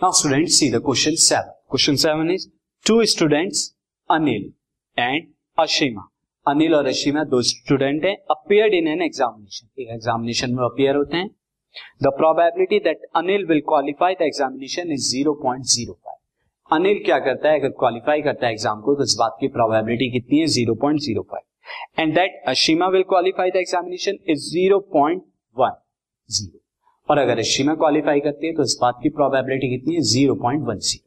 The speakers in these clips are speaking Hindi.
Now students, see the question 7. Question 7 is, two students, Anil and Ashima. Anil और अशीमा दो स्टूडेंट हैं अपियर्ड इन एन एग्जामिनेशन एक एग्जामिनेशन में अपियर होते हैं। The probability that Anil will qualify the examination is 0.05 Anil क्या करता है? अगर क्वालिफाई करता है एग्ज़ाम को तो इस बात की प्रोबेबिलिटी कितनी है? 0.05 and that Ashima will qualify the examination is 0.10 और अगर अशीमा क्वालिफाई करती है तो इस बात की प्रोबेबिलिटी कितनी है? Zero point one zero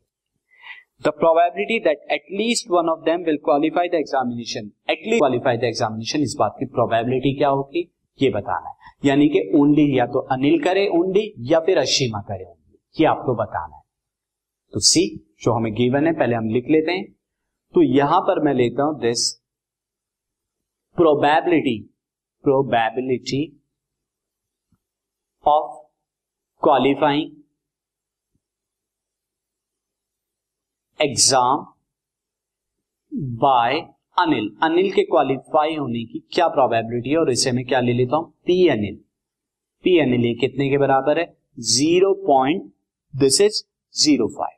the probability that at least one of them will qualify the examination at least qualify the examination इस बात की प्रोबेबिलिटी क्या होगी? ये बताना है। यानी कि ओनली या तो अनिल करे ओनली या फिर अशीमा करे ओनली ये आपको बताना है। तो सी जो हमें गिवन है, पहले हम लिख लेते हैं। तो यहाँ पर मैं लेता हूँ this probability probability of qualifying exam by Anil Anil के क्वालिफाई होने की क्या प्रोबेबिलिटी है और इसे मैं क्या ले लेता हूँ? पी अनिल पी अनिल ये कितने के बराबर है? Zero point this is zero five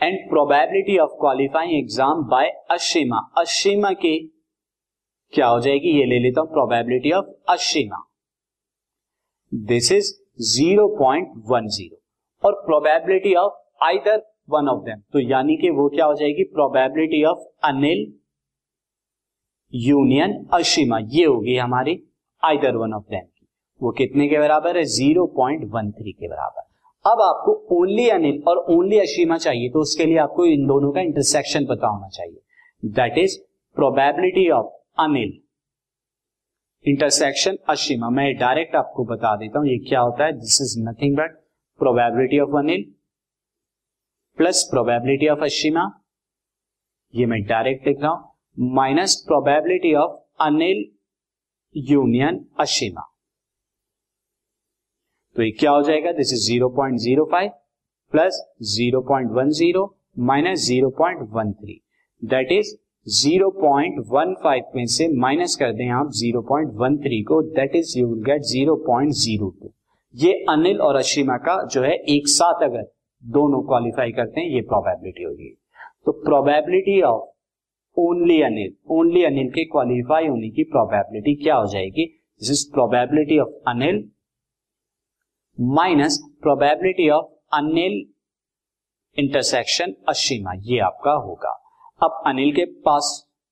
and probability of qualifying exam by Ashima Ashima के क्या हो जाएगी? ये ले लेता हूँ probability of Ashima this is 0.10 और probability of either one of them तो यानी कि वो क्या हो जाएगी? Probability of Anil union Ashima ये होगी हमारी आइदर वन ऑफ़ देम की। वो कितने के बराबर है? 0.13 के बराबर। अब आपको ओनली अनिल और ओनली अशिमा चाहिए तो उसके लिए आपको इन दोनों का इंटरसेक्शन पता होना चाहिए। That is probability of Anil intersection Ashima मैं डायरेक्ट आपको बता देता हूँ, ये क्या होता है? This is nothing but probability of Anil plus probability of Ashima ये मैं डायरेक्ट लिख रहा हूँ। Minus probability of Anil union Ashima तो ये क्या हो जाएगा? This is zero point zero five plus zero point one zero minus zero point one three that is 0.15 में से माइनस कर दें आप 0.13 को that is you will get 0.02 ये अनिल और अशिमा का जो है एक साथ अगर दोनों क्वालिफाई करते हैं, ये प्रोबेबिलिटी होगी। तो probability of only Anil only Anil के क्वालिफाई होने की प्रोबेबिलिटी क्या हो जाएगी? This is probability of Anil minus probability of Anil intersection Ashima ये आपका होगा। अब अनिल के पास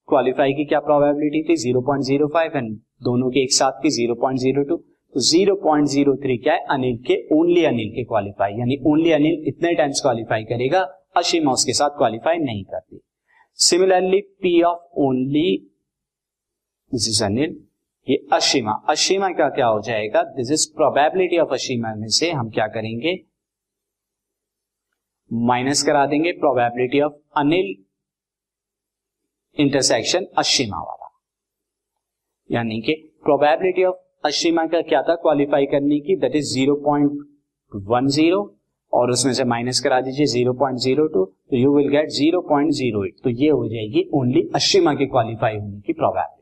क्वालिफाई की क्या प्रोबेबिलिटी थी? 0.05 एंड दोनों के एक साथ की 0.02 तो 0.03 क्या है? अनिल के ओनली अनिल के क्वालिफाई यानी ओनली अनिल इतने टाइम्स क्वालिफाई करेगा, अशिमा उसके साथ क्वालिफाई नहीं करती. Similarly P of only this is Anil, ये अशिमा. अशिमा का क्या हो जाएगा? This is probability of Ashima में से हम क्या करेंगे? माइनस करा देंगे probability of Anil intersection Ashima वाला। यानी कि प्रोबेबिलिटी ऑफ़ अश्विमा का क्या था? क्वालिफाई करने की that is zero point one zero और उसमें से माइनस करा दीजिए ज़ीरो पॉइंट ज़ीरो टू तो you will get zero point zero eight तो ये हो जाएगी ओनली अश्विमा के क्वालिफाई होने की probability